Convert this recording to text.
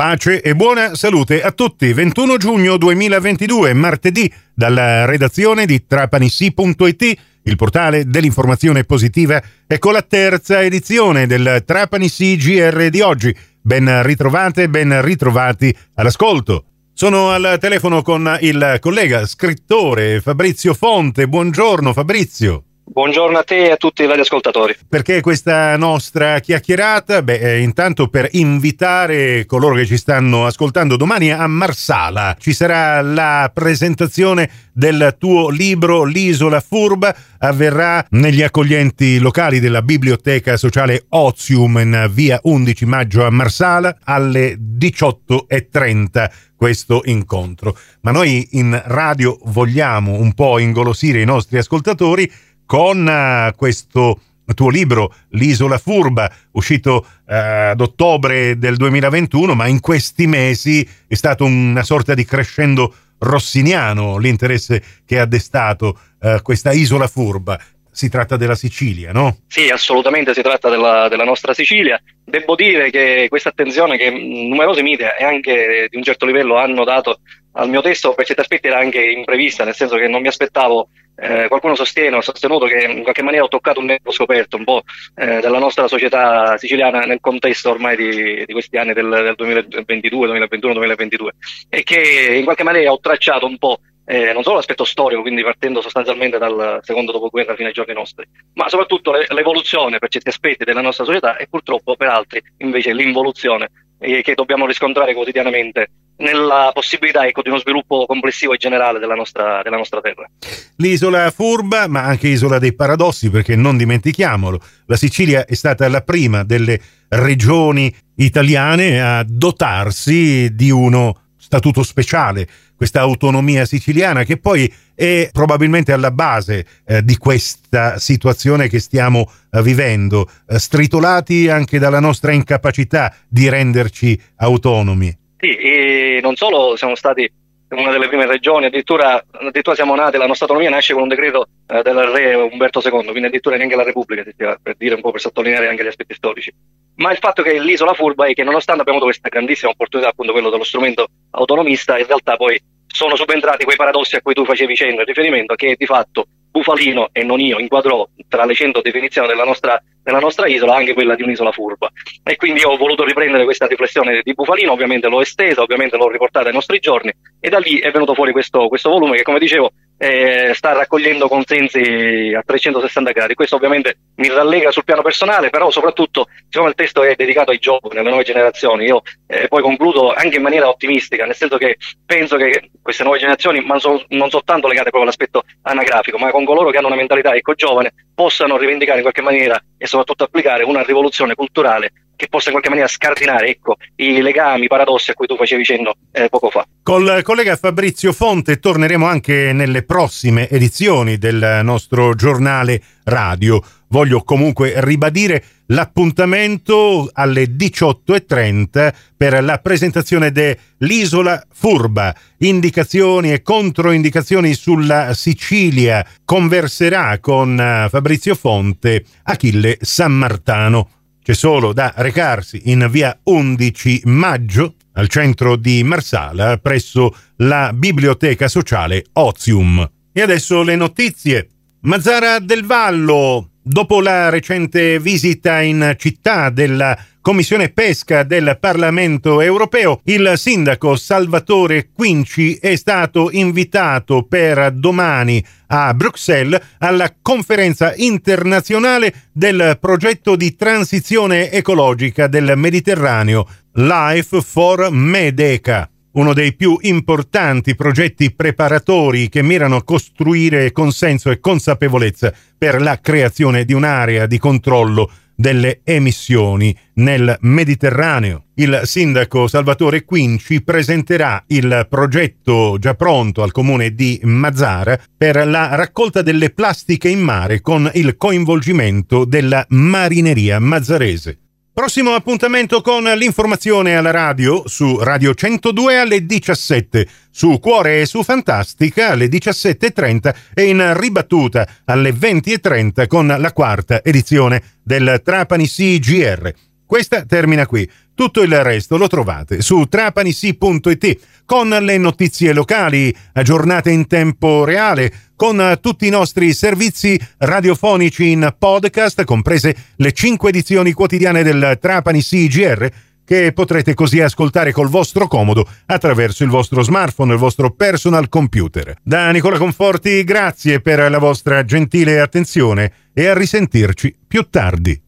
Pace e buona salute a tutti. 21 giugno 2022, martedì, dalla redazione di trapanissi.it, il portale dell'informazione positiva, ecco la terza edizione del Trapanissi GR di oggi. Ben ritrovate, ben ritrovati all'ascolto. Sono al telefono con il collega scrittore Fabrizio Fonte. Buongiorno Fabrizio. Buongiorno a te e a tutti i radioascoltatori. Perché questa nostra chiacchierata? Beh, eh, intanto per invitare coloro che ci stanno ascoltando domani a Marsala. Ci sarà la presentazione del tuo libro L'isola furba. Avverrà negli accoglienti locali della Biblioteca Sociale Ozium in via 11 maggio a Marsala alle 18.30 questo incontro. Ma noi in radio vogliamo un po' ingolosire i nostri ascoltatori con uh, questo tuo libro L'isola furba, uscito uh, ad ottobre del 2021, ma in questi mesi è stato una sorta di crescendo rossiniano l'interesse che ha destato uh, questa isola furba. Si tratta della Sicilia, no? Sì, assolutamente si tratta della, della nostra Sicilia. Devo dire che questa attenzione che numerosi media e anche di un certo livello hanno dato al mio testo per certi aspetti era anche imprevista, nel senso che non mi aspettavo eh, qualcuno sostiene, ha sostenuto che in qualche maniera ho toccato un nervo scoperto un po' eh, della nostra società siciliana nel contesto ormai di, di questi anni del, del 2022, 2021, 2022 e che in qualche maniera ho tracciato un po' eh, non solo l'aspetto storico, quindi partendo sostanzialmente dal secondo dopoguerra fino ai giorni nostri, ma soprattutto le, l'evoluzione per certi aspetti della nostra società e purtroppo per altri invece l'involuzione eh, che dobbiamo riscontrare quotidianamente nella possibilità ecco, di uno sviluppo complessivo e generale della nostra, della nostra terra. L'isola furba, ma anche isola dei paradossi, perché non dimentichiamolo, la Sicilia è stata la prima delle regioni italiane a dotarsi di uno statuto speciale, questa autonomia siciliana che poi è probabilmente alla base eh, di questa situazione che stiamo eh, vivendo, eh, stritolati anche dalla nostra incapacità di renderci autonomi. Sì, e non solo siamo stati una delle prime regioni, addirittura, addirittura siamo nati, la nostra autonomia nasce con un decreto eh, del re Umberto II, quindi addirittura neanche la Repubblica, per dire un po' per sottolineare anche gli aspetti storici. Ma il fatto che l'isola furba è che nonostante abbiamo avuto questa grandissima opportunità, appunto quello dello strumento autonomista, in realtà poi sono subentrati quei paradossi a cui tu facevi cenno riferimento, che di fatto Bufalino e non io inquadrò tra le cento definizioni della nostra, della nostra isola anche quella di un'isola furba. E quindi ho voluto riprendere questa riflessione di Bufalino, ovviamente l'ho estesa, ovviamente l'ho riportata ai nostri giorni e da lì è venuto fuori questo, questo volume che come dicevo eh, sta raccogliendo consensi a 360 gradi. Questo ovviamente mi rallegra sul piano personale, però soprattutto, siccome il testo è dedicato ai giovani, alle nuove generazioni, io eh, poi concludo anche in maniera ottimistica, nel senso che penso che queste nuove generazioni, ma so, non soltanto legate proprio all'aspetto anagrafico, ma con coloro che hanno una mentalità ecco, giovane, possano rivendicare in qualche maniera e soprattutto applicare una rivoluzione culturale che possa in qualche maniera scardinare ecco, i legami, i paradossi a cui tu facevi cenno eh, poco fa. Col collega Fabrizio Fonte torneremo anche nelle prossime edizioni del nostro giornale radio. Voglio comunque ribadire l'appuntamento alle 18.30 per la presentazione dell'Isola Furba. Indicazioni e controindicazioni sulla Sicilia. Converserà con eh, Fabrizio Fonte Achille San Martano. C'è solo da recarsi in via 11 maggio al centro di Marsala presso la biblioteca sociale Ozium. E adesso le notizie. Mazzara del Vallo, dopo la recente visita in città della Commissione Pesca del Parlamento europeo, il sindaco Salvatore Quinci è stato invitato per domani a Bruxelles alla conferenza internazionale del progetto di transizione ecologica del Mediterraneo, Life for Medeca uno dei più importanti progetti preparatori che mirano a costruire consenso e consapevolezza per la creazione di un'area di controllo delle emissioni nel Mediterraneo. Il sindaco Salvatore Quinci presenterà il progetto già pronto al comune di Mazzara per la raccolta delle plastiche in mare con il coinvolgimento della marineria mazzarese. Prossimo appuntamento con l'informazione alla radio su Radio 102 alle 17, su Cuore e su Fantastica alle 17.30 e in ribattuta alle 20.30 con la quarta edizione del Trapani CGR. Questa termina qui. Tutto il resto lo trovate su trapanisi.it con le notizie locali aggiornate in tempo reale, con tutti i nostri servizi radiofonici in podcast, comprese le cinque edizioni quotidiane del Trapani CGR che potrete così ascoltare col vostro comodo attraverso il vostro smartphone, il vostro personal computer. Da Nicola Conforti, grazie per la vostra gentile attenzione e a risentirci più tardi.